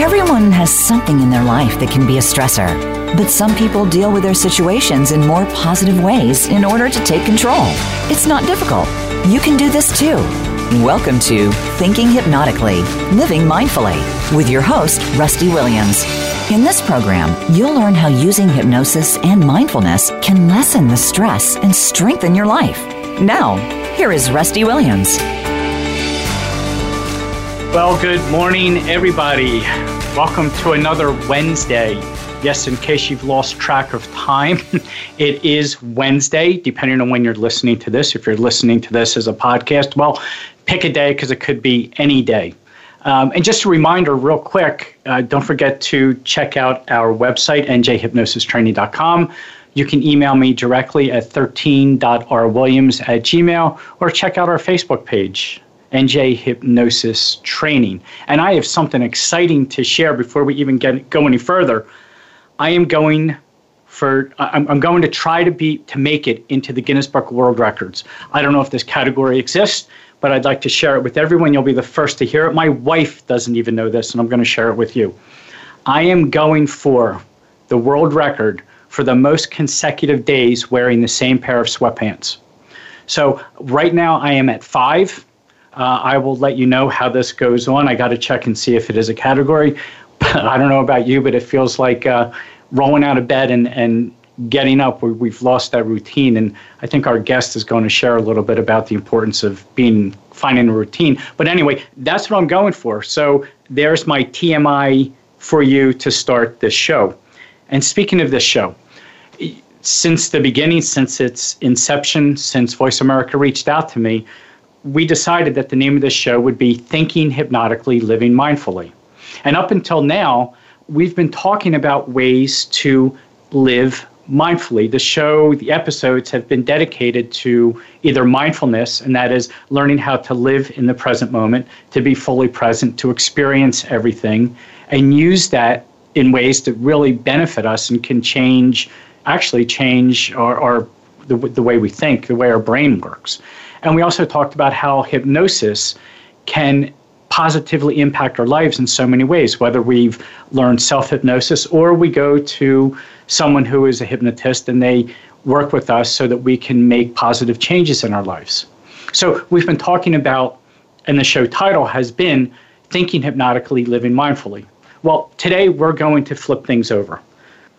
Everyone has something in their life that can be a stressor, but some people deal with their situations in more positive ways in order to take control. It's not difficult. You can do this too. Welcome to Thinking Hypnotically, Living Mindfully, with your host, Rusty Williams. In this program, you'll learn how using hypnosis and mindfulness can lessen the stress and strengthen your life. Now, here is Rusty Williams. Well, good morning, everybody. Welcome to another Wednesday. Yes, in case you've lost track of time, it is Wednesday, depending on when you're listening to this. If you're listening to this as a podcast, well, pick a day because it could be any day. Um, and just a reminder, real quick, uh, don't forget to check out our website, njhypnosistraining.com. You can email me directly at 13.rwilliams at gmail or check out our Facebook page. NJ Hypnosis Training. And I have something exciting to share before we even get go any further. I am going for I'm, I'm going to try to be to make it into the Guinness Book of World Records. I don't know if this category exists, but I'd like to share it with everyone. You'll be the first to hear it. My wife doesn't even know this, and I'm going to share it with you. I am going for the world record for the most consecutive days wearing the same pair of sweatpants. So right now I am at five. Uh, I will let you know how this goes on. I got to check and see if it is a category. I don't know about you, but it feels like uh, rolling out of bed and, and getting up. We, we've lost that routine. And I think our guest is going to share a little bit about the importance of being finding a routine. But anyway, that's what I'm going for. So there's my TMI for you to start this show. And speaking of this show, since the beginning, since its inception, since Voice America reached out to me, we decided that the name of this show would be Thinking Hypnotically, Living Mindfully. And up until now, we've been talking about ways to live mindfully. The show, the episodes have been dedicated to either mindfulness, and that is learning how to live in the present moment, to be fully present, to experience everything, and use that in ways that really benefit us and can change, actually change our, our the, the way we think, the way our brain works. And we also talked about how hypnosis can positively impact our lives in so many ways, whether we've learned self hypnosis or we go to someone who is a hypnotist and they work with us so that we can make positive changes in our lives. So we've been talking about, and the show title has been Thinking Hypnotically, Living Mindfully. Well, today we're going to flip things over.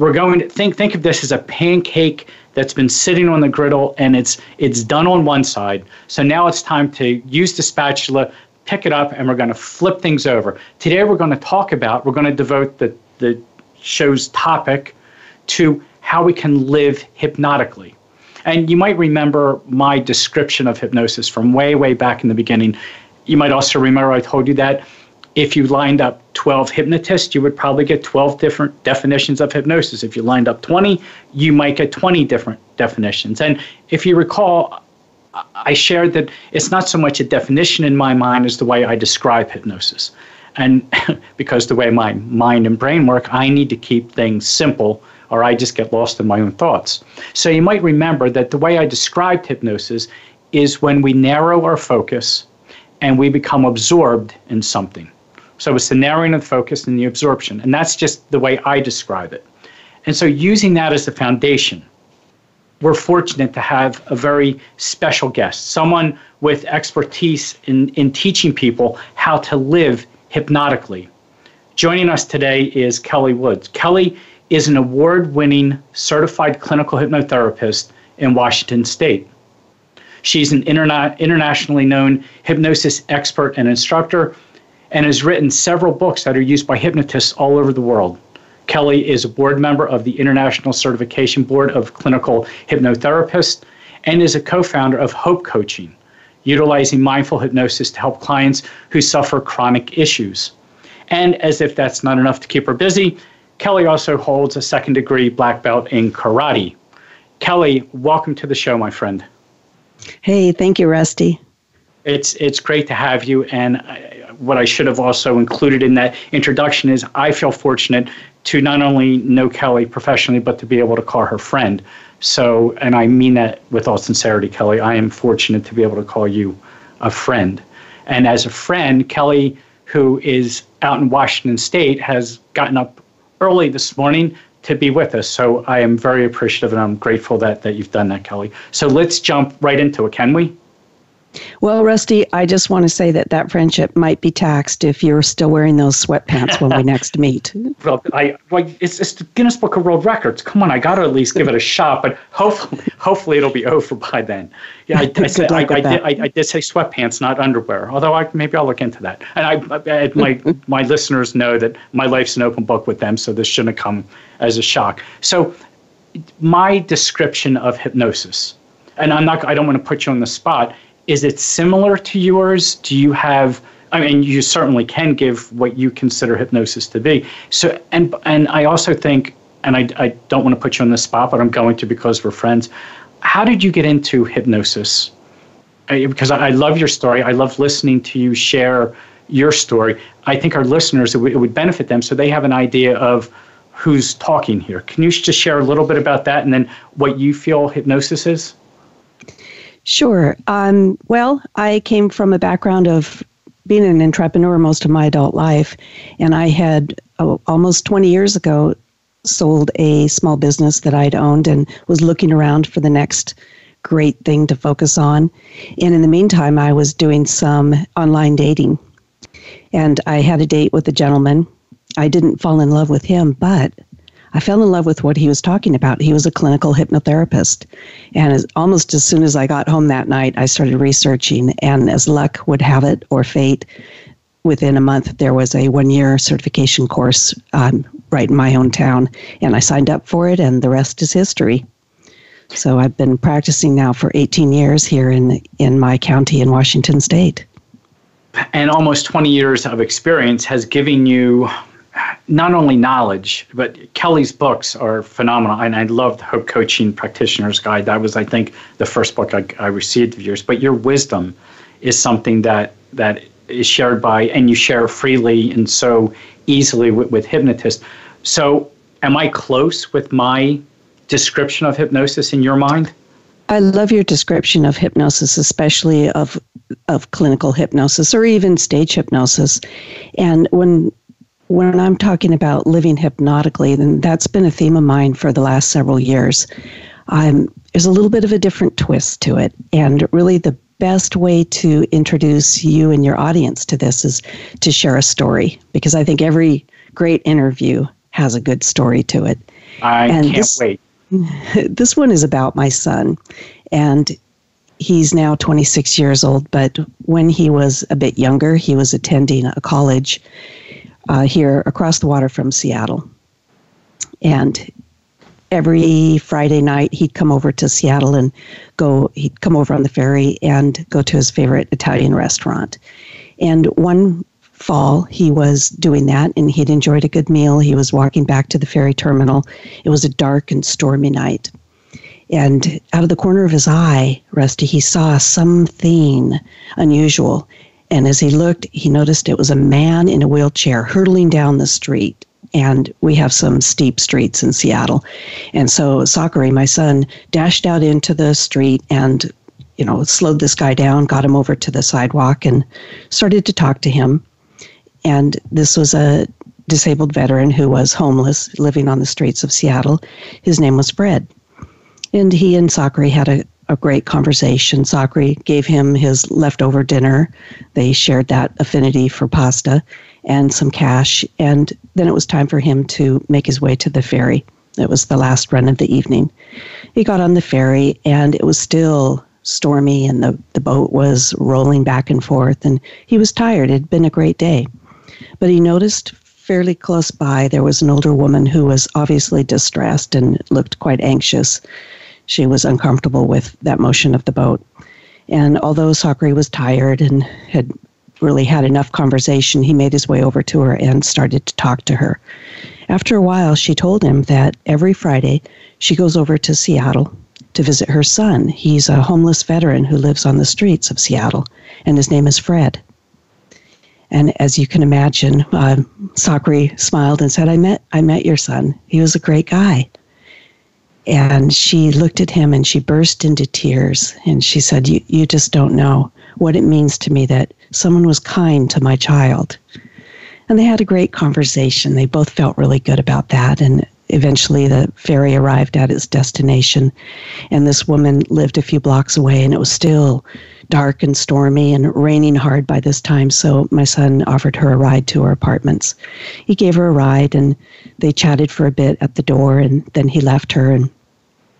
We're going to think think of this as a pancake that's been sitting on the griddle and it's it's done on one side. So now it's time to use the spatula, pick it up, and we're going to flip things over. Today we're going to talk about, we're going to devote the, the show's topic to how we can live hypnotically. And you might remember my description of hypnosis from way, way back in the beginning. You might also remember I told you that if you lined up 12 hypnotists, you would probably get 12 different definitions of hypnosis. If you lined up 20, you might get 20 different definitions. And if you recall, I shared that it's not so much a definition in my mind as the way I describe hypnosis. And because the way my mind and brain work, I need to keep things simple or I just get lost in my own thoughts. So you might remember that the way I described hypnosis is when we narrow our focus and we become absorbed in something. So it's the narrowing of the focus and the absorption. And that's just the way I describe it. And so using that as the foundation, we're fortunate to have a very special guest, someone with expertise in, in teaching people how to live hypnotically. Joining us today is Kelley Woods. Kelley is an award winning certified clinical hypnotherapist in Washington State. She's an interna- internationally known hypnosis expert and instructor and has written several books that are used by hypnotists all over the world. Kelley is a board member of the International Certification Board of Clinical Hypnotherapists and is a co founder of Hope Coaching, utilizing mindful hypnosis to help clients who suffer chronic issues. And as if that's not enough to keep her busy, Kelley also holds a second degree black belt in karate. Kelley, welcome to the show, my friend. Hey, thank you, Rusty. It's it's great to have you, and what I should have also included in that introduction is I feel fortunate to not only know Kelley professionally, but to be able to call her friend. So, and I mean that with all sincerity, Kelley. I am fortunate to be able to call you a friend. And as a friend, Kelley, who is out in Washington State, has gotten up early this morning to be with us. So I am very appreciative and I'm grateful that, that you've done that, Kelley. So let's jump right into it, can we? Well, Rusty, I just want to say that that friendship might be taxed if you're still wearing those sweatpants when we next meet. Well, I well, it's, it's the Guinness Book of World Records. Come on, I got to at least give it a shot, but hopefully, hopefully it'll be over by then. Yeah, I, I, said, I, I, did, I, I, did say sweatpants, not underwear. Although I, maybe I'll look into that. And I, my my listeners know that my life's an open book with them, so this shouldn't come as a shock. So, my description of hypnosis, and I'm not. I don't want to put you on the spot is it similar to yours? Do you have I mean, you certainly can give what you consider hypnosis to be. So, and and I also think, and I, I don't want to put you on the spot, but I'm going to because we're friends. How did you get into hypnosis? Because I, I love your story. I love listening to you share your story. I think our listeners, it, w- it would benefit them so they have an idea of who's talking here. Can you just share a little bit about that and then what you feel hypnosis is? Sure. Um, well, I came from a background of being an entrepreneur most of my adult life, and I had oh, almost 20 years ago sold a small business that I'd owned and was looking around for the next great thing to focus on. And in the meantime, I was doing some online dating. And I had a date with a gentleman. I didn't fall in love with him, but I fell in love with what he was talking about. He was a clinical hypnotherapist. And as, almost as soon as I got home that night, I started researching. And as luck would have it, or fate, within a month, there was a one year certification course um, right in my own town. And I signed up for it, and the rest is history. So I've been practicing now for 18 years here in, in my county in Washington state. And almost 20 years of experience has given you not only knowledge, but Kelley's books are phenomenal. And I love the Hope Coaching Practitioner's Guide. That was, I think, the first book I, I received of yours. But your wisdom is something that that is shared by, and you share freely and so easily with, with hypnotists. So, am I close with my description of hypnosis in your mind? I love your description of hypnosis, especially of of clinical hypnosis or even stage hypnosis. And when when I'm talking about living hypnotically, then that's been a theme of mine for the last several years. Um, there's a little bit of a different twist to it. And really, the best way to introduce you and your audience to this is to share a story, because I think every great interview has a good story to it. I and can't this, wait. This one is about my son. And he's now 26 years old, but when he was a bit younger, he was attending a college uh, here across the water from Seattle. And every Friday night, he'd come over to Seattle and go, he'd come over on the ferry and go to his favorite Italian restaurant. And one fall, he was doing that and he'd enjoyed a good meal. He was walking back to the ferry terminal. It was a dark and stormy night. And out of the corner of his eye, Rusty, he saw something unusual. And as he looked, he noticed it was a man in a wheelchair hurtling down the street. And we have some steep streets in Seattle. And so Zachary, my son, dashed out into the street and, you know, slowed this guy down, got him over to the sidewalk, and started to talk to him. And this was a disabled veteran who was homeless, living on the streets of Seattle. His name was Fred. And he and Zachary had a, a great conversation. Zachary gave him his leftover dinner. They shared that affinity for pasta and some cash. And then it was time for him to make his way to the ferry. It was the last run of the evening. He got on the ferry, and it was still stormy, and the, the boat was rolling back and forth. And he was tired. It had been a great day. But he noticed fairly close by there was an older woman who was obviously distressed and looked quite anxious she was uncomfortable with that motion of the boat. And although Zachary was tired and had really had enough conversation, he made his way over to her and started to talk to her. After a while, she told him that every Friday she goes over to Seattle to visit her son. He's a homeless veteran who lives on the streets of Seattle, and his name is Fred. And as you can imagine, uh, Zachary smiled and said, "I met, I met your son. He was a great guy." And she looked at him and she burst into tears. And she said, you, you just don't know what it means to me that someone was kind to my child. And they had a great conversation. They both felt really good about that. And eventually the ferry arrived at its destination. And this woman lived a few blocks away, and it was still dark and stormy and raining hard by this time. So my son offered her a ride to her apartments. He gave her a ride, and they chatted for a bit at the door, and then he left her and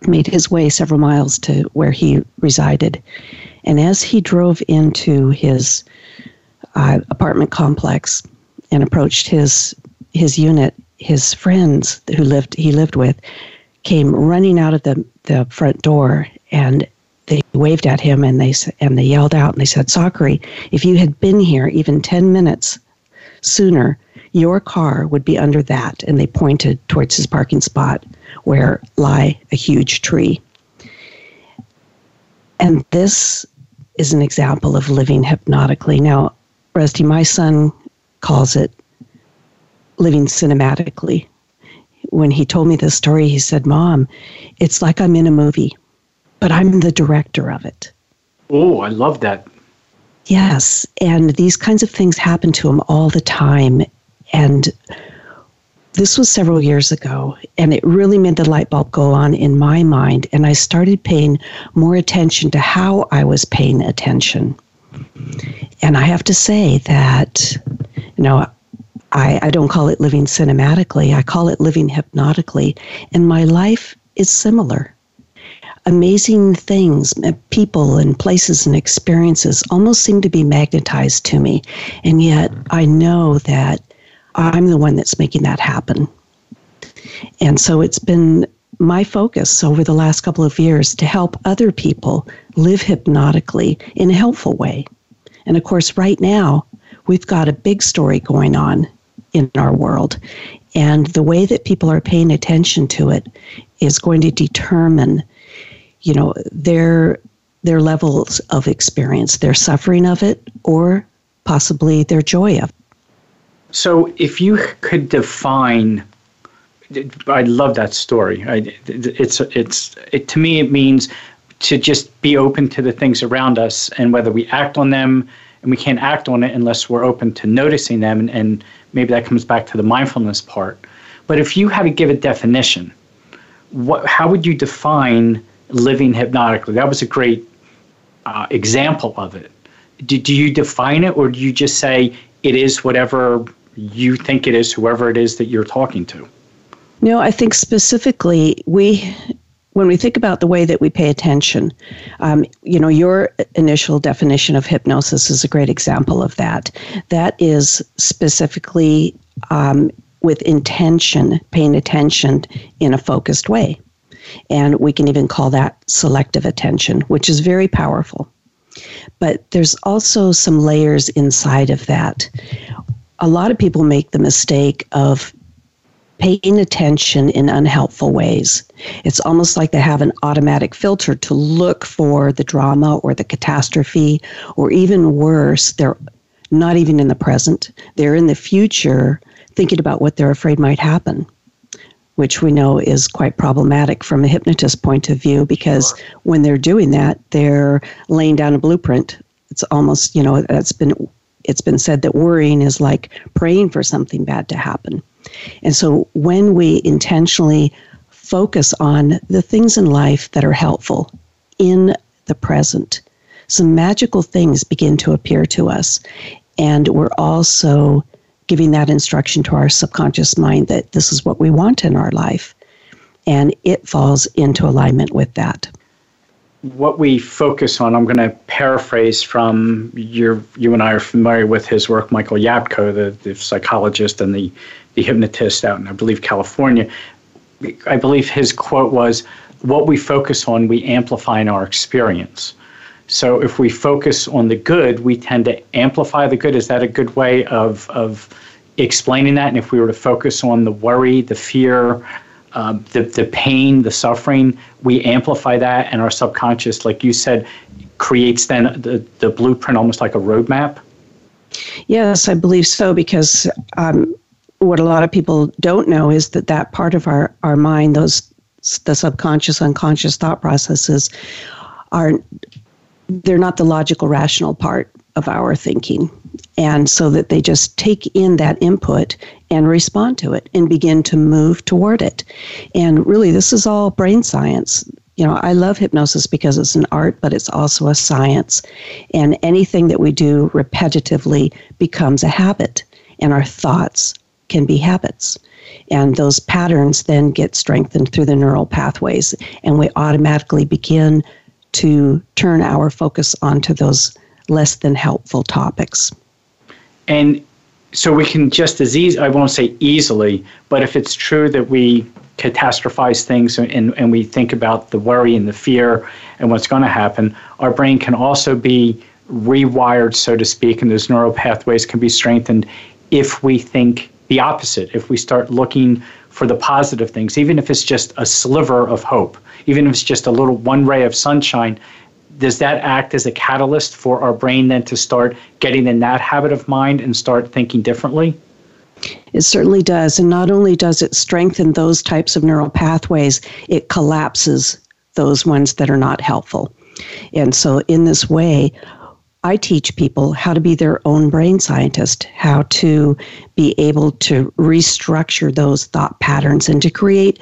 made his way several miles to where he resided. And as he drove into his uh, apartment complex and approached his his unit, his friends who lived he lived with came running out of the, the front door and they waved at him and they and they yelled out and they said, "Zachary, if you had been here even 10 minutes sooner, your car would be under that." And they pointed towards his parking spot where lie a huge tree. And this is an example of living hypnotically. Now, Rusty, my son calls it living cinematically. When he told me this story, he said, Mom, it's like I'm in a movie, but I'm the director of it. Oh, I love that. Yes. And these kinds of things happen to him all the time. And this was several years ago, and it really made the light bulb go on in my mind. And I started paying more attention to how I was paying attention. And I have to say that, you know, I, I don't call it living cinematically, I call it living hypnotically. And my life is similar. Amazing things, people and places and experiences almost seem to be magnetized to me. And yet I know that I'm the one that's making that happen. And so it's been my focus over the last couple of years to help other people live hypnotically in a helpful way. And of course, right now, we've got a big story going on in our world. And the way that people are paying attention to it is going to determine, you know, their their levels of experience, their suffering of it, or possibly their joy of it. So, if you could define, I love that story. I, it's it's it, to me it means to just be open to the things around us, and whether we act on them, and we can't act on it unless we're open to noticing them and, and maybe that comes back to the mindfulness part. But if you had to give a definition, what, how would you define living hypnotically? That was a great uh, example of it. Do, do you define it, or do you just say it is whatever you think it is, whoever it is that you're talking to? No, I think specifically we when we think about the way that we pay attention, um, you know, your initial definition of hypnosis is a great example of that. That is specifically um, with intention, paying attention in a focused way. And we can even call that selective attention, which is very powerful. But there's also some layers inside of that. A lot of people make the mistake of paying attention in unhelpful ways. It's almost like they have an automatic filter to look for the drama or the catastrophe, or even worse, they're not even in the present. They're in the future thinking about what they're afraid might happen, which we know is quite problematic from a hypnotist point of view because sure. when they're doing that, they're laying down a blueprint. It's almost, you know, it's been it's been said that worrying is like praying for something bad to happen. And so when we intentionally focus on the things in life that are helpful in the present, some magical things begin to appear to us. And we're also giving that instruction to our subconscious mind that this is what we want in our life. And it falls into alignment with that what we focus on, I'm going to paraphrase from your, you and I are familiar with his work, Michael Yapko, the, the psychologist and the the hypnotist out in, I believe, California. I believe his quote was, What we focus on, we amplify in our experience. So if we focus on the good, we tend to amplify the good. Is that a good way of, of explaining that? And if we were to focus on the worry, the fear, um, the, the pain, the suffering, we amplify that, and our subconscious, like you said, creates then the, the blueprint almost like a roadmap? Yes, I believe so, because um, what a lot of people don't know is that that part of our, our mind, those the subconscious, unconscious thought processes are they're not the logical, rational part of our thinking. And so that they just take in that input and respond to it and begin to move toward it. And really, this is all brain science. You know, I love hypnosis because it's an art, but it's also a science. And anything that we do repetitively becomes a habit, and our thoughts can be habits. And those patterns then get strengthened through the neural pathways, and we automatically begin to turn our focus onto those less than helpful topics. And so we can just as easy, I won't say easily, but if it's true that we catastrophize things and, and we think about the worry and the fear and what's going to happen, our brain can also be rewired, so to speak, and those neural pathways can be strengthened if we think the opposite, if we start looking for the positive things, even if it's just a sliver of hope, even if it's just a little one ray of sunshine, does that act as a catalyst for our brain then to start getting in that habit of mind and start thinking differently? It certainly does. And not only does it strengthen those types of neural pathways, it collapses those ones that are not helpful. And so, in this way, I teach people how to be their own brain scientist, how to be able to restructure those thought patterns and to create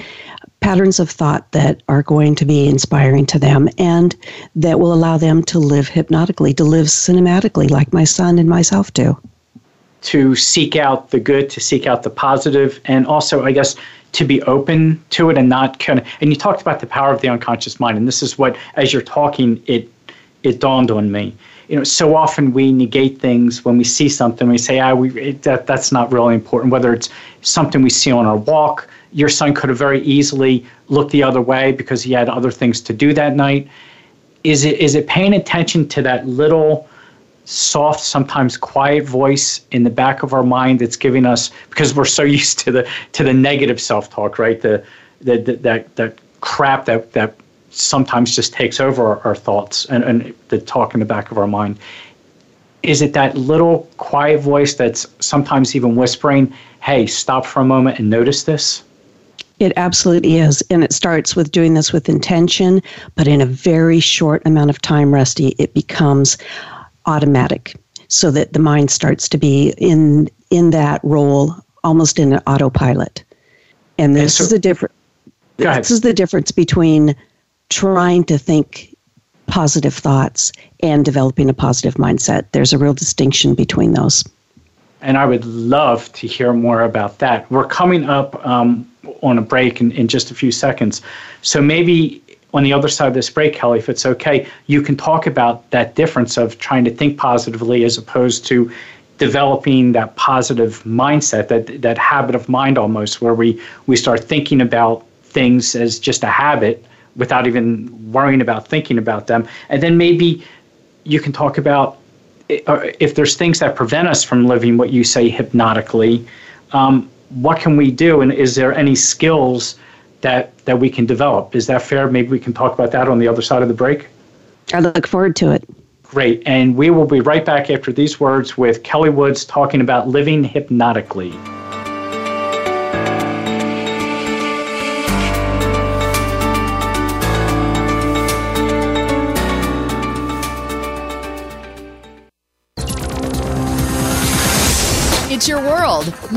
patterns of thought that are going to be inspiring to them and that will allow them to live hypnotically, to live cinematically, like my son and myself do. To seek out the good, to seek out the positive, and also, I guess, to be open to it and not kind of. And you talked about the power of the unconscious mind, and this is what, as you're talking, it it dawned on me. You know, so often we negate things when we see something. We say, "Ah, we it, that that's not really important." Whether it's something we see on our walk, your son could have very easily looked the other way because he had other things to do that night. Is it is it paying attention to that little soft, sometimes quiet voice in the back of our mind that's giving us because we're so used to the to the negative self-talk, right? The, the, the that that crap that that sometimes just takes over our, our thoughts and, and the talk in the back of our mind. Is it that little quiet voice that's sometimes even whispering, "Hey, stop for a moment and notice this"? It absolutely is. And it starts with doing this with intention, but in a very short amount of time, Rusty, it becomes automatic so that the mind starts to be in in that role almost in an autopilot. And this so, is the difference. This is the difference between trying to think positive thoughts and developing a positive mindset. There's a real distinction between those. And I would love to hear more about that. We're coming up um, on a break in, in just a few seconds. So maybe on the other side of this break, Kelley, if it's okay, you can talk about that difference of trying to think positively as opposed to developing that positive mindset, that that habit of mind almost, where we, we start thinking about things as just a habit without even worrying about thinking about them. And then maybe you can talk about if there's things that prevent us from living what you say hypnotically, um, what can we do? And is there any skills that that we can develop? Is that fair? Maybe we can talk about that on the other side of the break. I look forward to it. Great. And we will be right back after these words with Kelley Woods talking about living hypnotically.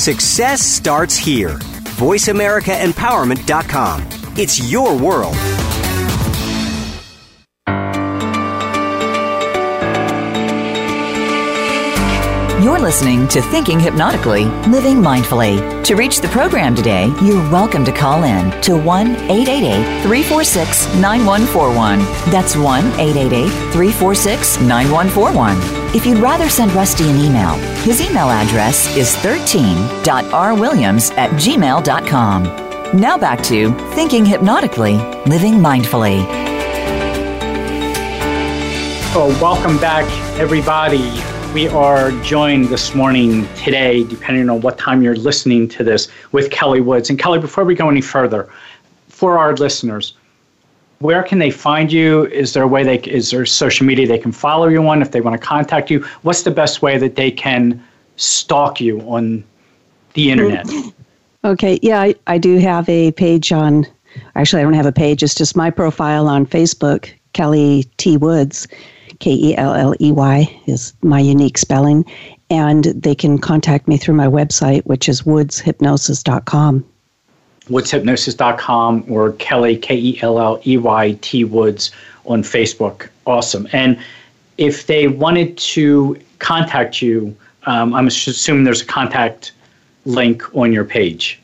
Success starts here. VoiceAmericaEmpowerment.com. It's your world. You're listening to Thinking Hypnotically, Living Mindfully. To reach the program today, you're welcome to call in to 1 888 346 9141. That's 1 888 346 9141. If you'd rather send Rusty an email, his email address is 13.rwilliams at gmail.com. Now back to Thinking Hypnotically, Living Mindfully. Oh, welcome back, everybody. We are joined this morning, today, depending on what time you're listening to this, with Kelley Woods. And Kelley, before we go any further, for our listeners, where can they find you? Is there a way they is there social media they can follow you on if they want to contact you? What's the best way that they can stalk you on the internet? Okay, yeah, I, I do have a page on. Actually, I don't have a page. It's just my profile on Facebook, Kelley T Woods. K E L L E Y is my unique spelling. And they can contact me through my website, which is woodshypnosis.com. Woodshypnosis.com or Kelley, K E L L E Y T Woods on Facebook. Awesome. And if they wanted to contact you, um, I'm assuming there's a contact link on your page.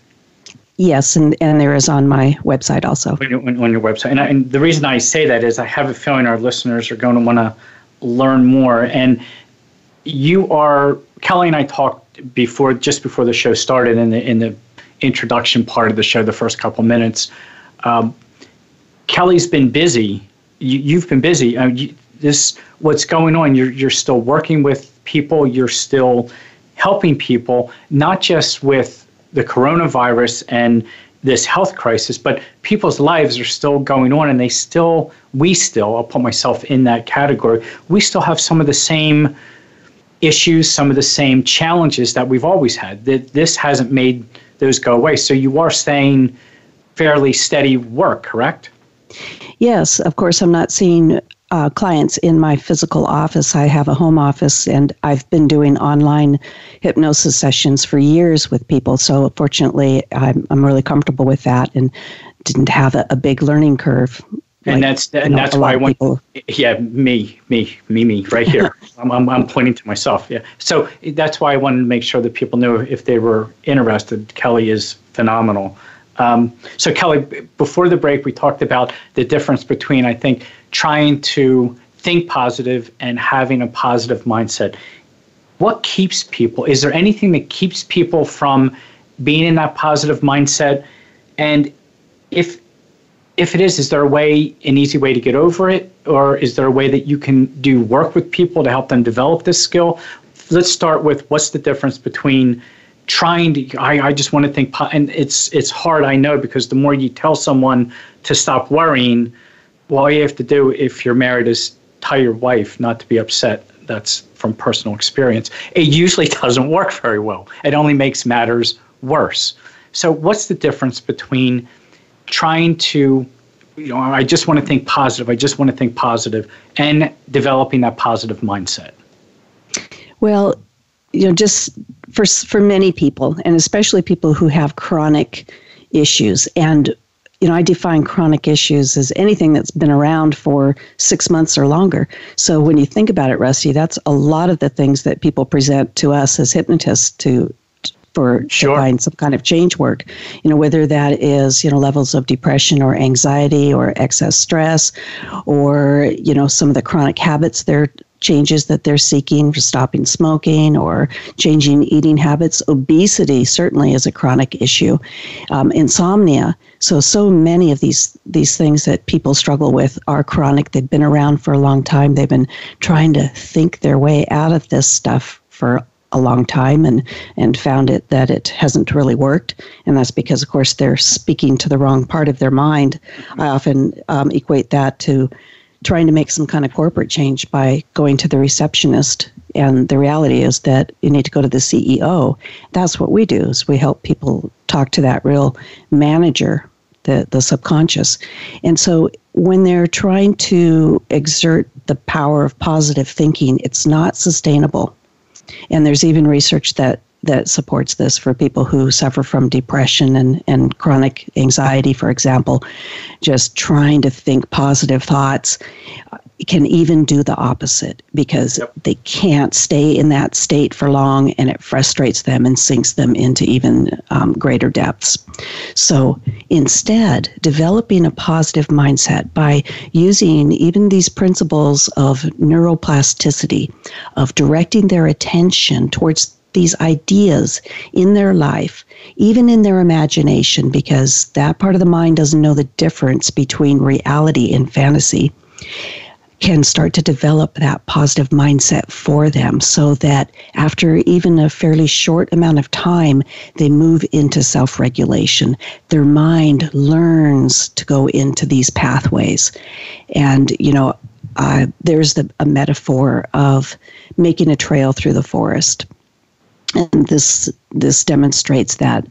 Yes, and, and there is on my website also. On your, on your website. And, I, and the reason I say that is I have a feeling our listeners are going to want to learn more. And you are, Kelley and I talked before, just before the show started in the, in the introduction part of the show, the first couple minutes. Um, Kelley's been busy. You, have been busy. Uh, you, this, what's going on, you're, you're still working with people, you're still helping people, not just with the coronavirus and this health crisis, but people's lives are still going on and they still, we still, I'll put myself in that category, we still have some of the same issues, some of the same challenges that we've always had. That This hasn't made those go away. So you are staying fairly steady work, correct? Yes, of course, I'm not seeing uh, clients in my physical office. I have a home office, and I've been doing online hypnosis sessions for years with people. So, fortunately, I'm, I'm really comfortable with that and didn't have a, a big learning curve. And like, that's and know, that's why I want. People. Yeah, me, me, me, me, right here. I'm, I'm, I'm pointing to myself. Yeah. So that's why I wanted to make sure that people knew if they were interested. Kelley is phenomenal. Um, so Kelley, before the break, we talked about the difference between I think trying to think positive and having a positive mindset. What keeps people? Is there anything that keeps people from being in that positive mindset? And if if it is, is there a way, an easy way to get over it, or is there a way that you can do work with people to help them develop this skill? Let's start with what's the difference between trying to I, I just want to think and it's it's hard i know because the more you tell someone to stop worrying well, all you have to do if you're married is tell your wife not to be upset. That's from personal experience. It usually doesn't work very well. It only makes matters worse. So, what's the difference between trying to, you know, I just want to think positive, I just want to think positive, and developing that positive mindset? Well, you know, just for for many people, and especially people who have chronic issues, and you know, I define chronic issues as anything that's been around for six months or longer. So when you think about it, Rusty, that's a lot of the things that people present to us as hypnotists to for sure. to find some kind of change work. You know, whether that is, you know, levels of depression or anxiety or excess stress or, you know, some of the chronic habits they're changes that they're seeking for stopping smoking or changing eating habits. Obesity certainly is a chronic issue. Um, insomnia. So so many of these these things that people struggle with are chronic. They've been around for a long time. They've been trying to think their way out of this stuff for a long time and and found it that it hasn't really worked and that's because of course they're speaking to the wrong part of their mind i often um, equate that to trying to make some kind of corporate change by going to the receptionist and the reality is that you need to go to the CEO. That's what we do is we help people talk to that real manager, the, the subconscious. And so when they're trying to exert the power of positive thinking, it's not sustainable. And there's even research that that supports this for people who suffer from depression and, and chronic anxiety, for example. Just trying to think positive thoughts can even do the opposite because yep. they can't stay in that state for long and it frustrates them and sinks them into even um, greater depths. So instead, developing a positive mindset by using even these principles of neuroplasticity, of directing their attention towards these ideas in their life, even in their imagination, because that part of the mind doesn't know the difference between reality and fantasy, can start to develop that positive mindset for them so that after even a fairly short amount of time, they move into self regulation. Their mind learns to go into these pathways. And, you know, uh, there's the, a metaphor of making a trail through the forest and this this demonstrates that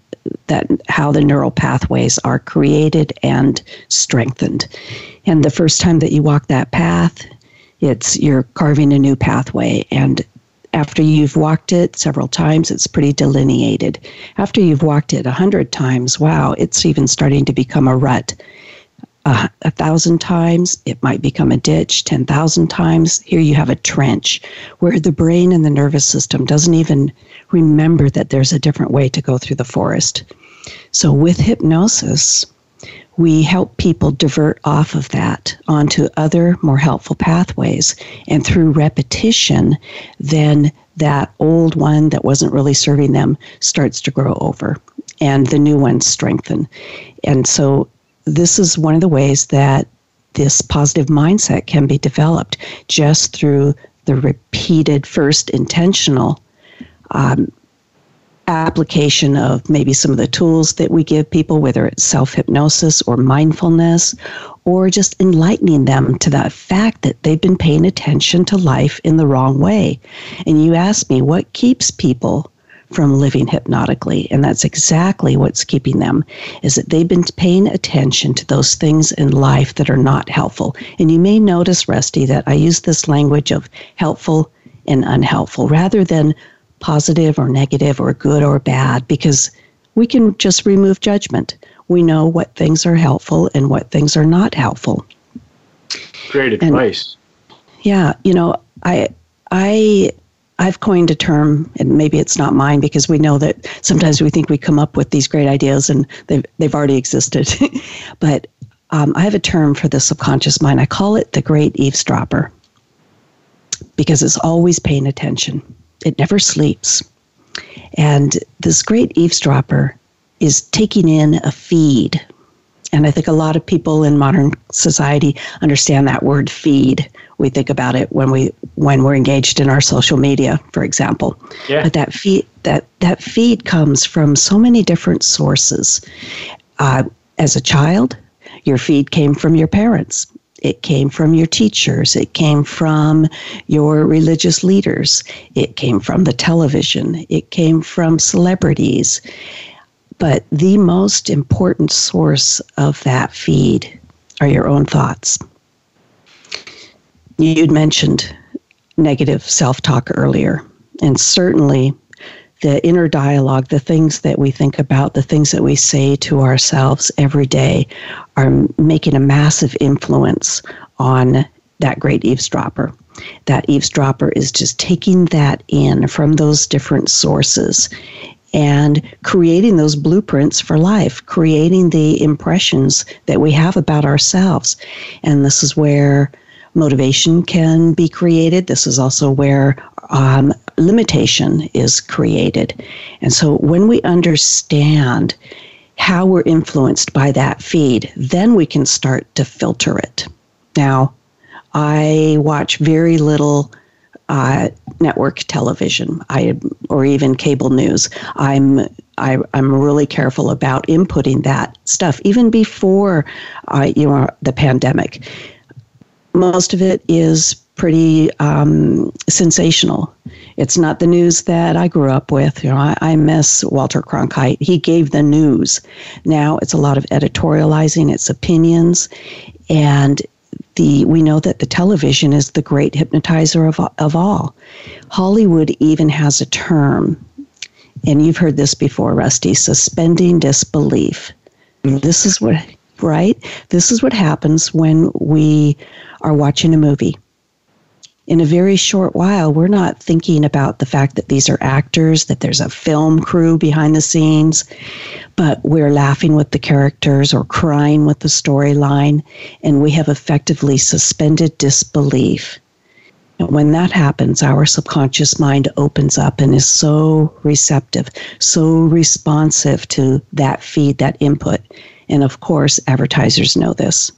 that how the neural pathways are created and strengthened. And the first time that you walk that path, it's you're carving a new pathway and after you've walked it several times, it's pretty delineated. After you've walked it a hundred times, wow, it's even starting to become a rut a, thousand times, it might become a ditch. 10,000 times, here you have a trench where the brain and the nervous system doesn't even remember that there's a different way to go through the forest. So, with hypnosis, we help people divert off of that onto other more helpful pathways. And through repetition, then that old one that wasn't really serving them starts to grow over and the new ones strengthen. And so this is one of the ways that this positive mindset can be developed just through the repeated first intentional um, application of maybe some of the tools that we give people, whether it's self hypnosis or mindfulness, or just enlightening them to the fact that they've been paying attention to life in the wrong way. And you ask me, what keeps people from living hypnotically and that's exactly what's keeping them is that they've been paying attention to those things in life that are not helpful. And you may notice rusty that i use this language of helpful and unhelpful rather than positive or negative or good or bad because we can just remove judgment. We know what things are helpful and what things are not helpful. Great advice. And, yeah you know i i I've coined a term, and maybe it's not mine because we know that sometimes we think we come up with these great ideas and they've, they've already existed. but um, I have a term for the subconscious mind. I call it the great eavesdropper because it's always paying attention, it never sleeps. And this great eavesdropper is taking in a feed. And I think a lot of people in modern society understand that word feed we think about it when we when we're engaged in our social media, for example. Yeah. But that feed that that feed comes from so many different sources. Uh, as a child, your feed came from your parents. It came from your teachers. It came from your religious leaders. It came from the television. It came from celebrities. But the most important source of that feed are your own thoughts you'd mentioned negative self talk earlier, and certainly the inner dialogue, the things that we think about, the things that we say to ourselves every day are making a massive influence on that great eavesdropper. That eavesdropper is just taking that in from those different sources and creating those blueprints for life, creating the impressions that we have about ourselves. And this is where motivation can be created. This is also where um, limitation is created. And so when we understand how we're influenced by that feed, then we can start to filter it. Now, I watch very little uh, network television, I or even cable news. I'm I, am i am really careful about inputting that stuff even before uh, you know the pandemic. Most of it is pretty um, sensational. It's not the news that I grew up with. You know, I, I miss Walter Cronkite. He gave the news. Now it's a lot of editorializing, it's opinions, and the we know that the television is the great hypnotizer of, of all. Hollywood even has a term, and you've heard this before, Rusty, suspending disbelief. This is what right? This is what happens when we are watching a movie in a very short while, we're not thinking about the fact that these are actors, that there's a film crew behind the scenes, but we're laughing with the characters or crying with the storyline, and we have effectively suspended disbelief. And when that happens, our subconscious mind opens up and is so receptive, so responsive to that feed, that input. And of course, advertisers know this.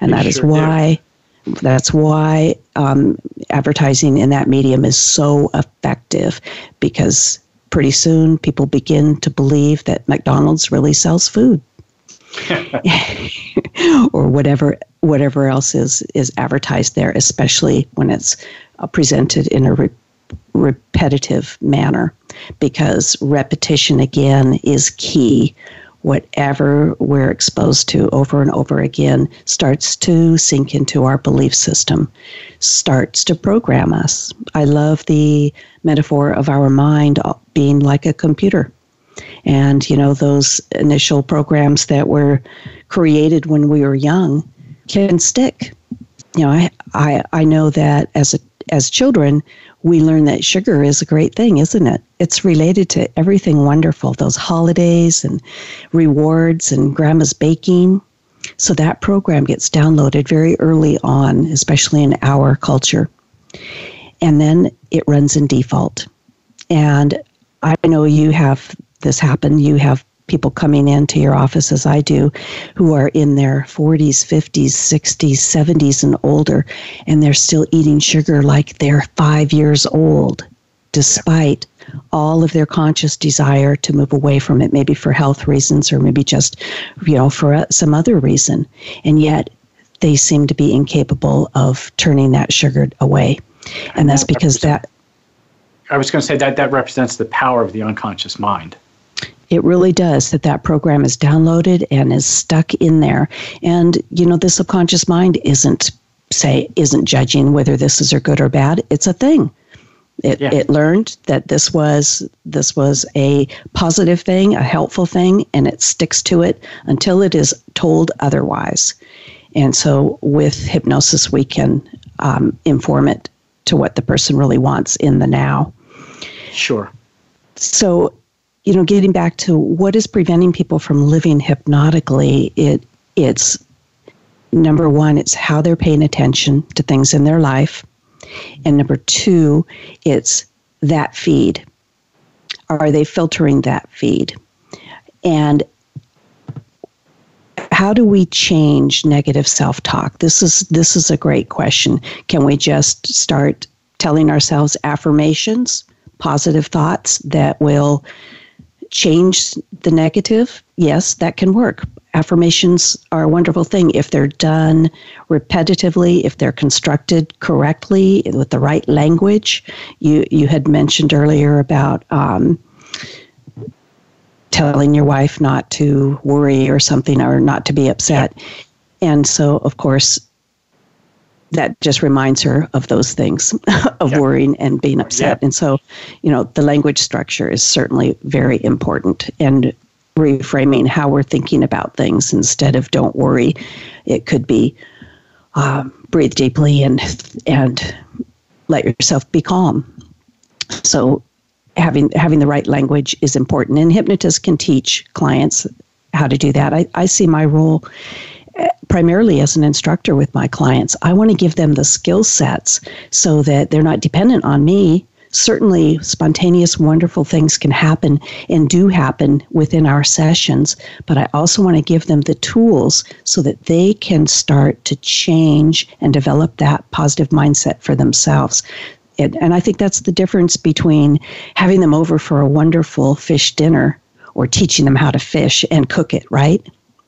And that sure is why. Do that's why um, advertising in that medium is so effective because pretty soon people begin to believe that McDonald's really sells food. or whatever whatever else is is advertised there, especially when it's uh, presented in a re- repetitive manner, because repetition again is key whatever we're exposed to over and over again starts to sink into our belief system, starts to program us. I love the metaphor of our mind being like a computer. And, you know, those initial programs that were created when we were young can stick. You know, I, I, I know that as a, as children, we learn that sugar is a great thing, isn't it? It's related to everything wonderful, those holidays and rewards and grandma's baking. So that program gets downloaded very early on, especially in our culture. And then it runs in default. And I know you have this happen. You have people coming into your office as I do who are in their 40s, 50s, 60s, 70s, and older, and they're still eating sugar like they're five years old, despite all of their conscious desire to move away from it, maybe for health reasons or maybe just, you know, for uh, some other reason. And yet they seem to be incapable of turning that sugar away. And that's because that. I was going to say that that represents the power of the unconscious mind. It really does that that program is downloaded and is stuck in there. And, you know, the subconscious mind isn't, say, isn't judging whether this is or good or bad. It's a thing. It, yeah. it learned that this was this was a positive thing, a helpful thing, and it sticks to it until it is told otherwise. And so, with hypnosis, we can um, inform it to what the person really wants in the now. Sure. So, you know, getting back to what is preventing people from living hypnotically, it it's number one, it's how they're paying attention to things in their life. And number two, it's that feed. Are they filtering that feed? And how do we change negative self-talk? This is this is a great question. Can we just start telling ourselves affirmations, positive thoughts that will change the negative, yes, that can work. Affirmations are a wonderful thing if they're done repetitively, if they're constructed correctly with the right language. You you had mentioned earlier about um, telling your wife not to worry or something or not to be upset, and so of course that just reminds her of those things of worrying and being upset. And so, you know, the language structure is certainly very important and reframing how we're thinking about things instead of don't worry. It could be um, breathe deeply and and let yourself be calm. So having having the right language is important. And hypnotists can teach clients how to do that. I, I see my role primarily as an instructor with my clients. I want to give them the skill sets so that they're not dependent on me certainly spontaneous, wonderful things can happen and do happen within our sessions, but I also want to give them the tools so that they can start to change and develop that positive mindset for themselves. And, I think that's the difference between having them over for a wonderful fish dinner or teaching them how to fish and cook it, right?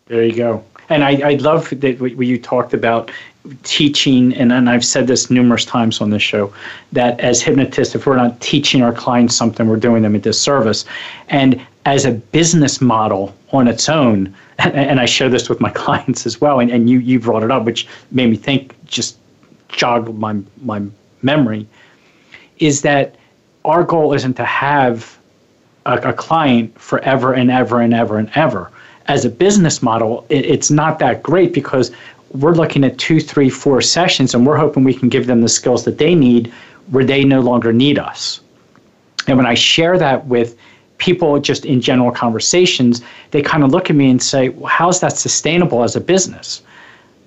There you go. And I, I love that what you talked about teaching, and, and I've said this numerous times on this show, that as hypnotists, if we're not teaching our clients something, we're doing them a disservice. And as a business model on its own, and I share this with my clients as well, and, and you, you brought it up, which made me think, just jogged my, my memory, is that our goal isn't to have a, a client forever and ever and ever and ever as a business model, it, it's not that great because we're looking at two, three, four sessions, and we're hoping we can give them the skills that they need where they no longer need us. And when I share that with people just in general conversations, they kind of look at me and say, well, how's that sustainable as a business?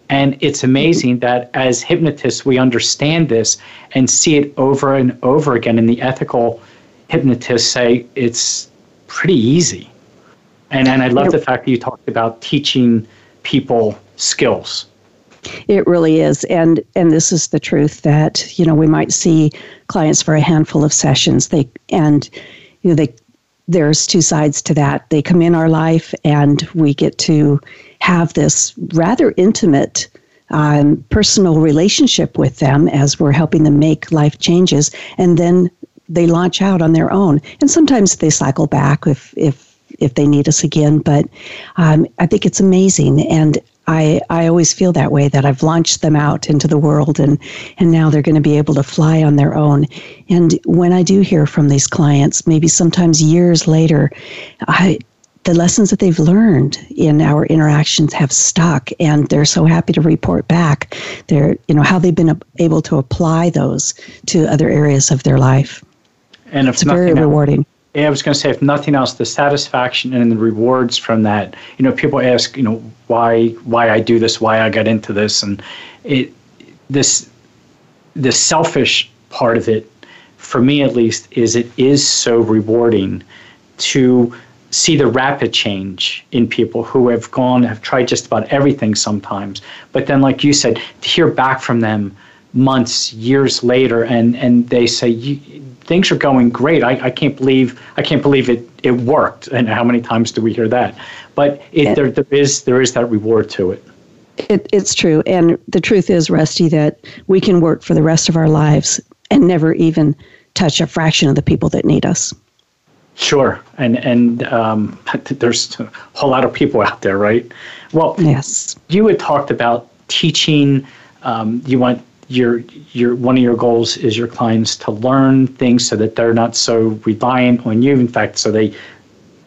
And it's amazing that as hypnotists, we understand this and see it over and over again. And the ethical hypnotists say it's pretty easy. And, and I love the fact that you talked about teaching people skills it really is, and and this is the truth that you know we might see clients for a handful of sessions. They and you know they there's two sides to that. They come in our life, and we get to have this rather intimate. Um, personal relationship with them as we're helping them make life changes, and then they launch out on their own. And sometimes they cycle back if if if they need us again. But um, I think it's amazing, and I, I always feel that way that I've launched them out into the world and, and now they're going to be able to fly on their own. And when I do hear from these clients, maybe sometimes years later, I, the lessons that they've learned in our interactions have stuck and they're so happy to report back they're you know how they've been able to apply those to other areas of their life and it's very rewarding yeah, I was going to say, if nothing else, the satisfaction and the rewards from that. You know, people ask, you know, why why I do this, why I got into this, and it this the selfish part of it, for me at least, is it is so rewarding to see the rapid change in people who have gone have tried just about everything sometimes, but then, like you said, to hear back from them months, years later, and and they say things are going great. I, I can't believe I can't believe it it worked. And how many times do we hear that? But it, there, there is there is that reward to it. It, it's true, and the truth is, Rusty, that we can work for the rest of our lives and never even touch a fraction of the people that need us. Sure, and and um, there's a whole lot of people out there, right? Well, yes. You had talked about teaching. Um, you want your your one of your goals is your clients to learn things so that they're not so reliant on you. In fact, so they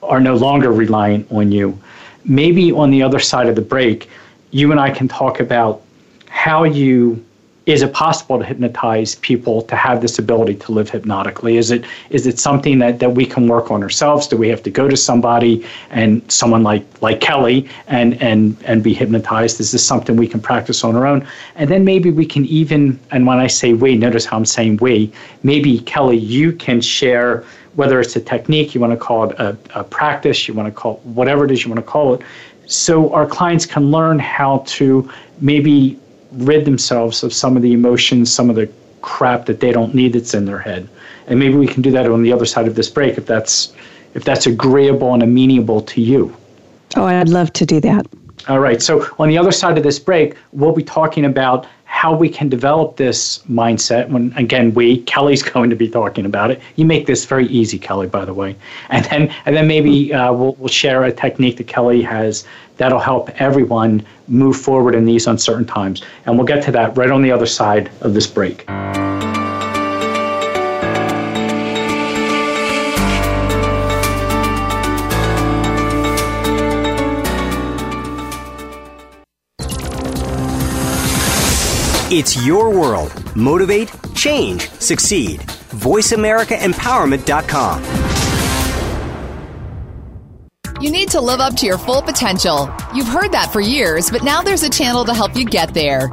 are no longer reliant on you. Maybe on the other side of the break, you and I can talk about how you is it possible to hypnotize people to have this ability to live hypnotically? Is it is it something that, that we can work on ourselves? Do we have to go to somebody and someone like like Kelley and and and be hypnotized? Is this something we can practice on our own? And then maybe we can even and when I say we, notice how I'm saying we, maybe Kelley, you can share whether it's a technique, you want to call it a, a practice, you want to call it whatever it is you want to call it, so our clients can learn how to maybe rid themselves of some of the emotions, some of the crap that they don't need that's in their head. And maybe we can do that on the other side of this break if that's if that's agreeable and amenable to you. Oh, I'd love to do that. All right. So on the other side of this break, we'll be talking about how we can develop this mindset. When again, we Kelley's going to be talking about it. You make this very easy, Kelley, by the way. And then and then maybe uh, we'll we'll share a technique that Kelley has that'll help everyone move forward in these uncertain times. And we'll get to that right on the other side of this break. It's your world. Motivate, change, succeed. VoiceAmericaEmpowerment.com. You need to live up to your full potential. You've heard that for years, but now there's a channel to help you get there.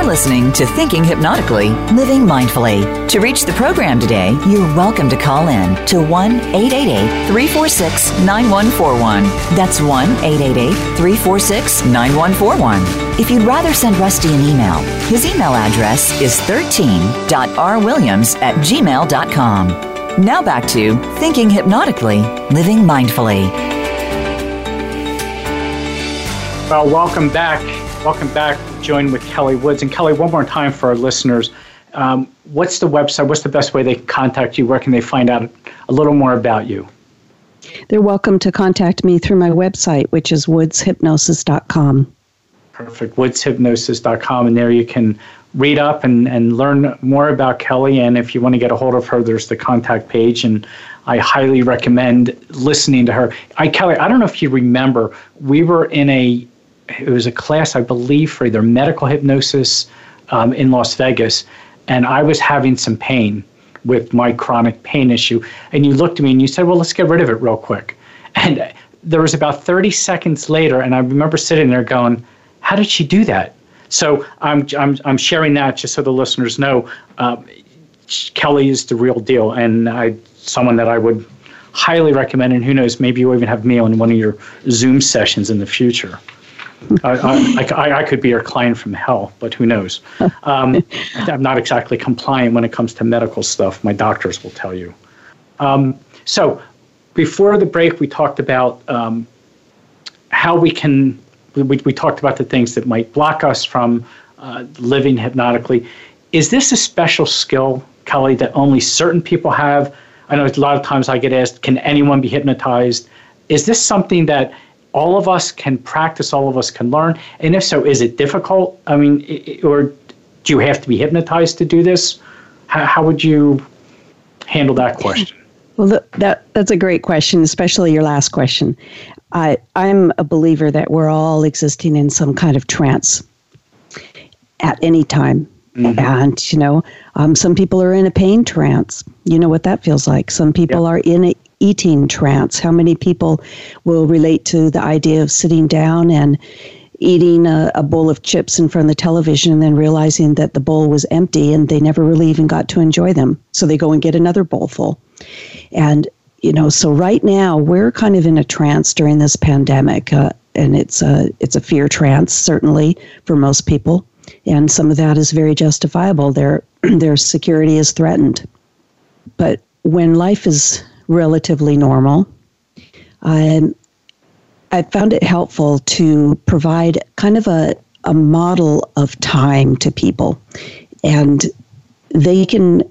You're listening to Thinking Hypnotically, Living Mindfully. To reach the program today, you're welcome to call in to 1 888 346 9141. That's 1 888 346 9141. If you'd rather send Rusty an email, his email address is 13.rwilliams at gmail.com. Now back to Thinking Hypnotically, Living Mindfully. Well, welcome back. Welcome back. Join with Kelley Woods. And Kelley, one more time for our listeners. Um, what's the website? What's the best way they can contact you? Where can they find out a little more about you? They're welcome to contact me through my website, which is woodshypnosis.com. Perfect. Woodshypnosis.com. And there you can read up and, and learn more about Kelley. And if you want to get a hold of her, there's the contact page. And I highly recommend listening to her. I, Kelley, I don't know if you remember, we were in a it was a class, I believe, for either medical hypnosis um, in Las Vegas, and I was having some pain with my chronic pain issue. And you looked at me and you said, "Well, let's get rid of it real quick." And there was about 30 seconds later, and I remember sitting there going, "How did she do that?" So I'm I'm I'm sharing that just so the listeners know. Um, Kelley is the real deal, and I someone that I would highly recommend. And who knows, maybe you'll even have me on one of your Zoom sessions in the future. I, I, I, could be your client from hell, but who knows? Um, I'm not exactly compliant when it comes to medical stuff. My doctors will tell you. Um, so, before the break, we talked about um, how we can. We, we talked about the things that might block us from uh, living hypnotically. Is this a special skill, Kelley, that only certain people have? I know a lot of times I get asked, "Can anyone be hypnotized?" Is this something that all of us can practice, all of us can learn? And if so, is it difficult? I mean, or do you have to be hypnotized to do this? How, how would you handle that question? Well, that that's a great question, especially your last question. I I'm a believer that we're all existing in some kind of trance at any time. Mm-hmm. And you know, um, some people are in a pain trance. You know what that feels like. Some people yep. are in a eating trance. How many people will relate to the idea of sitting down and eating a, a, bowl of chips in front of the television and then realizing that the bowl was empty and they never really even got to enjoy them. So they go and get another bowl full. And, you know, so right now we're kind of in a trance during this pandemic. Uh, and it's a, it's a fear trance, certainly, for most people. And some of that is very justifiable. Their, their security is threatened. But when life is relatively normal. Um, I found it helpful to provide kind of a, a model of time to people. And they can,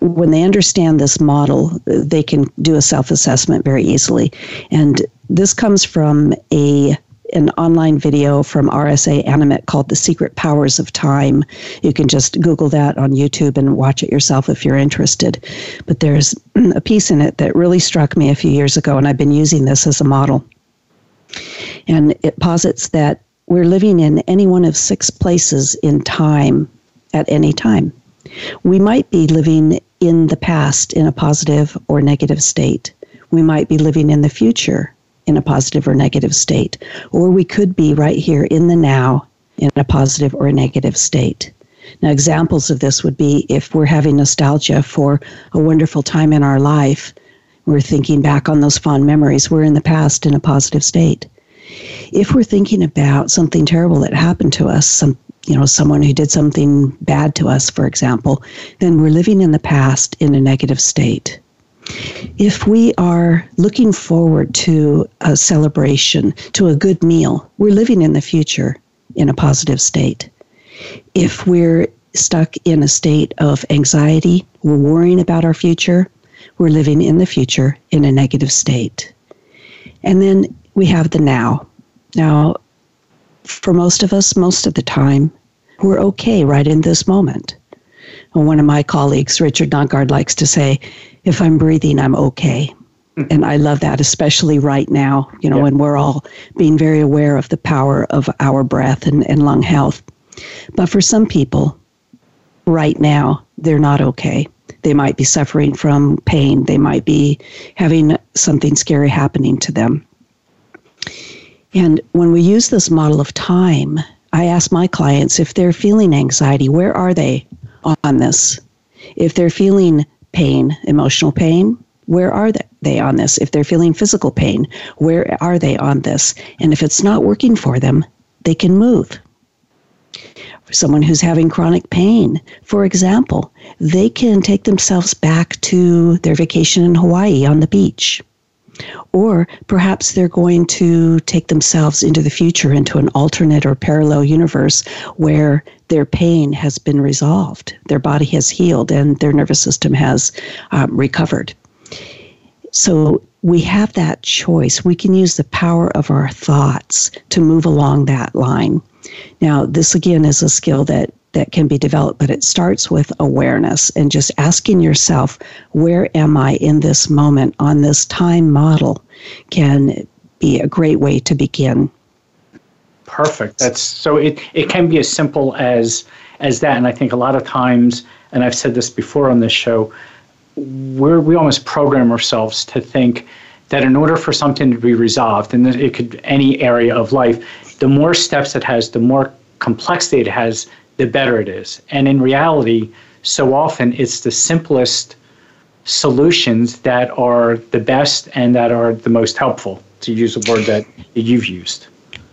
when they understand this model, they can do a self assessment very easily. And this comes from a an online video from RSA Animate called The Secret Powers of Time. You can just Google that on YouTube and watch it yourself if you're interested. But there's a piece in it that really struck me a few years ago, and I've been using this as a model. And it posits that we're living in any one of six places in time at any time. We might be living in the past in a positive or negative state. We might be living in the future in a positive or negative state. Or we could be right here in the now in a positive or a negative state. Now, examples of this would be if we're having nostalgia for a wonderful time in our life, we're thinking back on those fond memories, we're in the past in a positive state. If we're thinking about something terrible that happened to us, some you know, someone who did something bad to us, for example, then we're living in the past in a negative state. If we are looking forward to a celebration, to a good meal, we're living in the future in a positive state. If we're stuck in a state of anxiety, we're worrying about our future, we're living in the future in a negative state. And then we have the now. Now, for most of us, most of the time, we're okay right in this moment. one of my colleagues, Richard Nongard, likes to say, if I'm breathing, I'm okay. Hmm. And I love that, especially right now, you know, yeah. when we're all being very aware of the power of our breath and, and lung health. But for some people, right now, they're not okay. They might be suffering from pain. They might be having something scary happening to them. And when we use this model of time, I ask my clients if they're feeling anxiety, where are they on this? If they're feeling pain, emotional pain, where are they on this? If they're feeling physical pain, where are they on this? And if it's not working for them, they can move. For someone who's having chronic pain, for example, they can take themselves back to their vacation in Hawaii on the beach. Or perhaps they're going to take themselves into the future, into an alternate or parallel universe where their pain has been resolved, their body has healed, and their nervous system has um, recovered. So we have that choice. We can use the power of our thoughts to move along that line. Now, this again is a skill that that can be developed, but it starts with awareness and just asking yourself, where am I in this moment on this time model can be a great way to begin. Perfect. That's so it, it can be as simple as as that. And I think a lot of times, and I've said this before on this show, we're we almost program ourselves to think that in order for something to be resolved, and it could any area of life, the more steps it has, the more complexity it has, the better it is. And in reality, so often it's the simplest solutions that are the best and that are the most helpful, to use a word that you've used.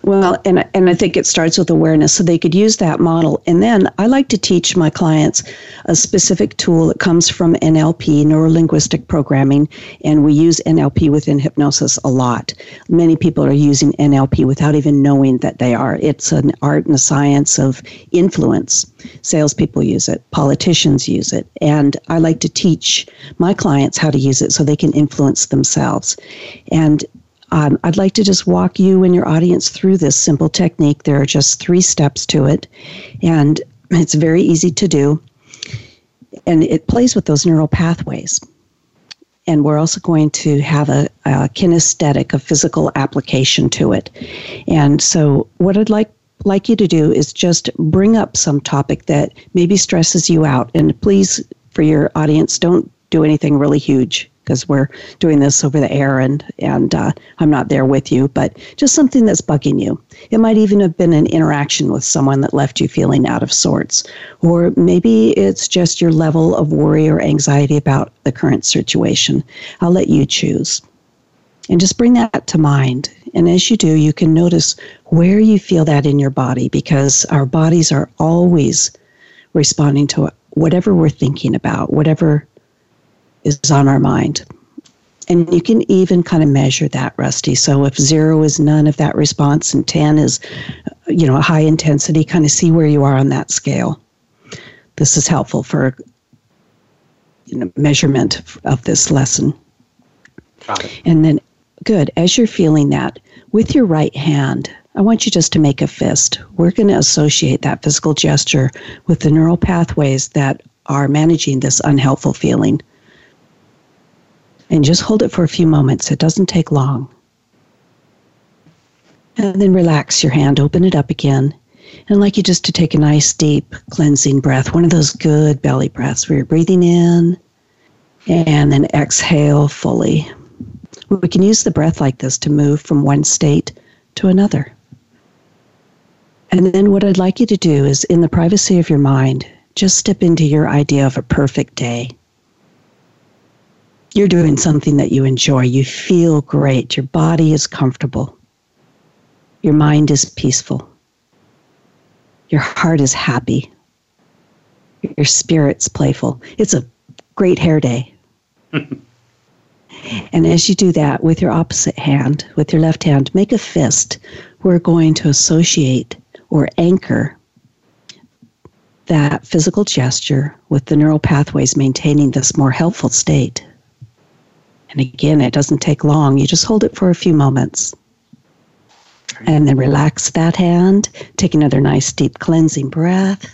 Well, and and I think it starts with awareness, so they could use that model. And then I like to teach my clients a specific tool that comes from NLP, neuro linguistic programming, and we use NLP within hypnosis a lot. Many people are using NLP without even knowing that they are. It's an art and a science of influence. Salespeople use it, politicians use it, and I like to teach my clients how to use it so they can influence themselves. And um, I'd like to just walk you and your audience through this simple technique. There are just three steps to it, and it's very easy to do. And it plays with those neural pathways. And we're also going to have a, a kinesthetic, a physical application to it. And so, what I'd like like you to do is just bring up some topic that maybe stresses you out. And please, for your audience, don't do anything really huge because we're doing this over the air and and uh, I'm not there with you, but just something that's bugging you. It might even have been an interaction with someone that left you feeling out of sorts, or maybe it's just your level of worry or anxiety about the current situation. I'll let you choose. And just bring that to mind. And as you do, you can notice where you feel that in your body because our bodies are always responding to whatever we're thinking about, whatever is on our mind. And you can even kind of measure that, Rusty. So if zero is none of that response and 10 is, you know, a high intensity, kind of see where you are on that scale. This is helpful for you know, measurement of this lesson. And then Good. As you're feeling that, with your right hand, I want you just to make a fist. We're going to associate that physical gesture with the neural pathways that are managing this unhelpful feeling. And just hold it for a few moments. It doesn't take long. And then relax your hand, open it up again. And I'd like you just to take a nice, deep, cleansing breath, one of those good belly breaths where you're breathing in and then exhale fully. We can use the breath like this to move from one state to another. And then what I'd like you to do is, in the privacy of your mind, just step into your idea of a perfect day. You're doing something that you enjoy. You feel great. Your body is comfortable. Your mind is peaceful. Your heart is happy. Your spirit's playful. It's a great hair day. and as you do that with your opposite hand, with your left hand, make a fist. We're going to associate or anchor that physical gesture with the neural pathways maintaining this more helpful state. And again, it doesn't take long. You just hold it for a few moments. And then relax that hand. Take another nice deep cleansing breath.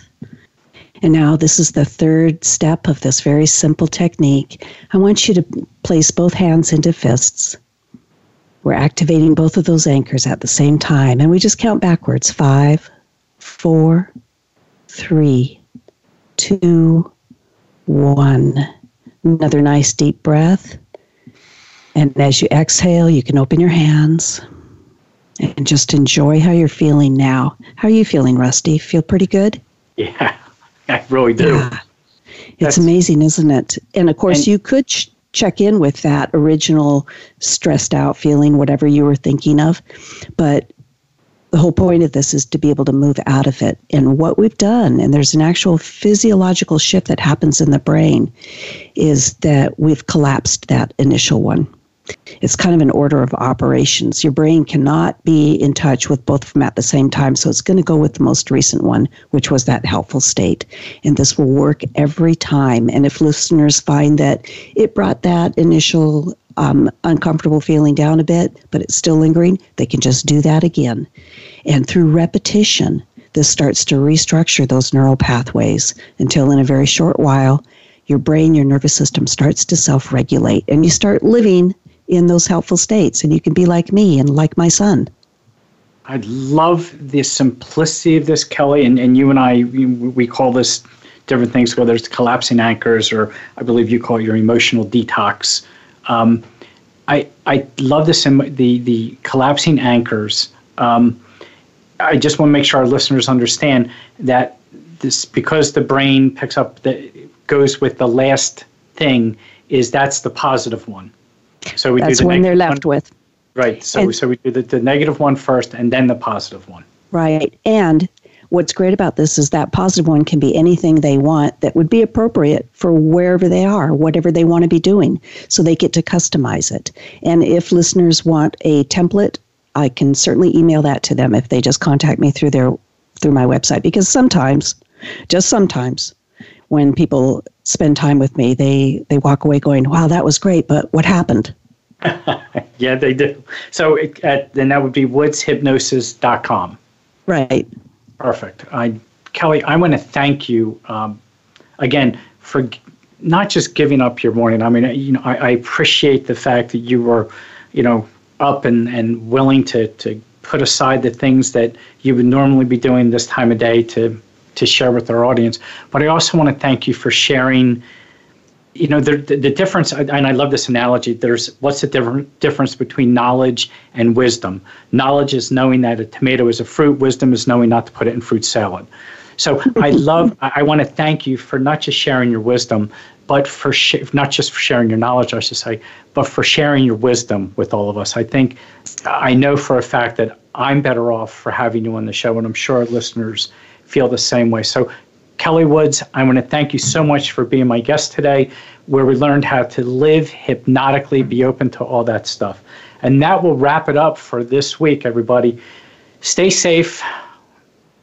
And now, this is the third step of this very simple technique. I want you to place both hands into fists. We're activating both of those anchors at the same time. And we just count backwards five, four, three, two, one. Another nice deep breath. And as you exhale, you can open your hands and just enjoy how you're feeling now. How are you feeling, Rusty? Feel pretty good? Yeah, I really do. Yeah. It's That's, amazing, isn't it? And of course, and, you could ch- check in with that original stressed out feeling, whatever you were thinking of. But the whole point of this is to be able to move out of it. And what we've done, and there's an actual physiological shift that happens in the brain, is that we've collapsed that initial one. It's kind of an order of operations. Your brain cannot be in touch with both of them at the same time, so it's going to go with the most recent one, which was that helpful state. And this will work every time. And if listeners find that it brought that initial um, uncomfortable feeling down a bit, but it's still lingering, they can just do that again. And through repetition, this starts to restructure those neural pathways until in a very short while, your brain, your nervous system starts to self regulate and you start living in those helpful states. And you can be like me and like my son. I love the simplicity of this, Kelley. And, and you and I, we call this different things, whether it's collapsing anchors or I believe you call it your emotional detox. Um, I, I love this, the, the collapsing anchors. Um, I just want to make sure our listeners understand that this, because the brain picks up, the, goes with the last thing, is that's the positive one. So we That's do the when they're left one. with. Right. So and, so we do the, the negative one first and then the positive one. Right. And what's great about this is that positive one can be anything they want that would be appropriate for wherever they are, whatever they want to be doing. So they get to customize it. And if listeners want a template, I can certainly email that to them if they just contact me through their through my website because sometimes, just sometimes, when people spend time with me, they they walk away going, "Wow, that was great, but what happened?" yeah, they do. So at, then that would be woodshypnosis.com. Right. Perfect. I, Kelley, I want to thank you um, again for not just giving up your morning. I mean, you know, I, I appreciate the fact that you were, you know, up and, and willing to, to put aside the things that you would normally be doing this time of day to to share with our audience. But I also want to thank you for sharing. You know, the, the, the difference, and I love this analogy. There's what's the different difference between knowledge and wisdom? Knowledge is knowing that a tomato is a fruit. Wisdom is knowing not to put it in fruit salad. So I love. I want to thank you for not just sharing your wisdom, but for sh- not just for sharing your knowledge, I should say, but for sharing your wisdom with all of us. I think I know for a fact that I'm better off for having you on the show, and I'm sure our listeners feel the same way. So, Kelley Woods, I want to thank you so much for being my guest today, where we learned how to live hypnotically, be open to all that stuff. And that will wrap it up for this week, everybody. Stay safe,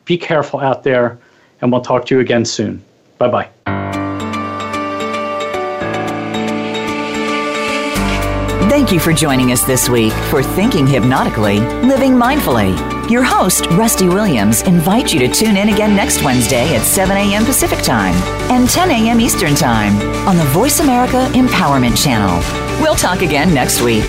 be careful out there, and we'll talk to you again soon. Bye bye. Thank you for joining us this week for Thinking Hypnotically, Living Mindfully. Your host, Rusty Williams, invites you to tune in again next Wednesday at 7 a.m. Pacific Time and 10 a.m. Eastern Time on the Voice America Empowerment Channel. We'll talk again next week.